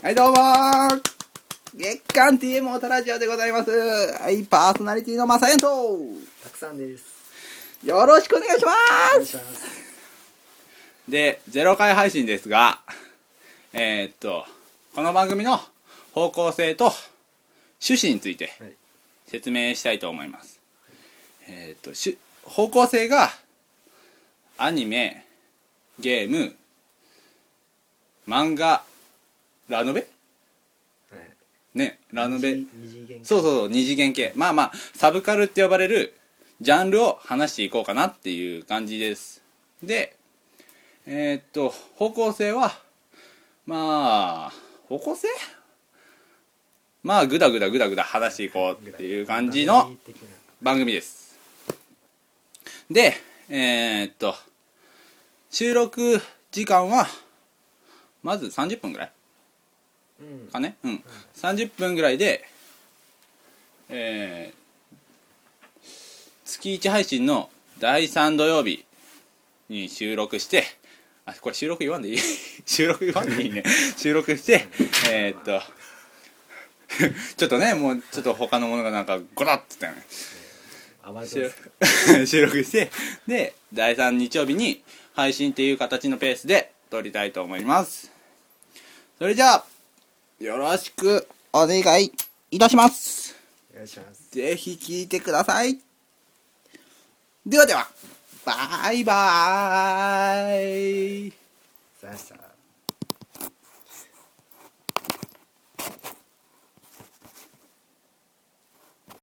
はい、どうもー月刊 TM オタラジオでございます。はい、パーソナリティのマサエンと、たくさんです。よろしくお願いします。で、0回配信ですが、えーっと、この番組の方向性と趣旨についてはい説明したいと思います。えーっと、しゅ方向性が、アニメ、ゲーム、漫画、ラノベ？はい。ね、ラノベ。そうそうそう、二次元系。まあまあ、サブカルって呼ばれるジャンルを話していこうかなっていう感じです。で、えーっと、方向性は、まあ、方向性？まあ、ぐだぐだぐだぐだ話していこうっていう感じの番組です。で、えーっと、収録時間は、まず30分ぐらいうん。かね？うん。30分ぐらいでえー月1配信の第3土曜日に収録してあこれ収録言わんでいい？収録言わんでいいね。収録してえーっとちょっとねもうちょっと他のものがなんかゴラッつったよね。収録してで第3日曜日に配信っていう形のペースで撮りたいと思います。それじゃあよろしくお願いいたします。お願いします。ぜひ聞いてください。ではでは、バイバーイ。さ。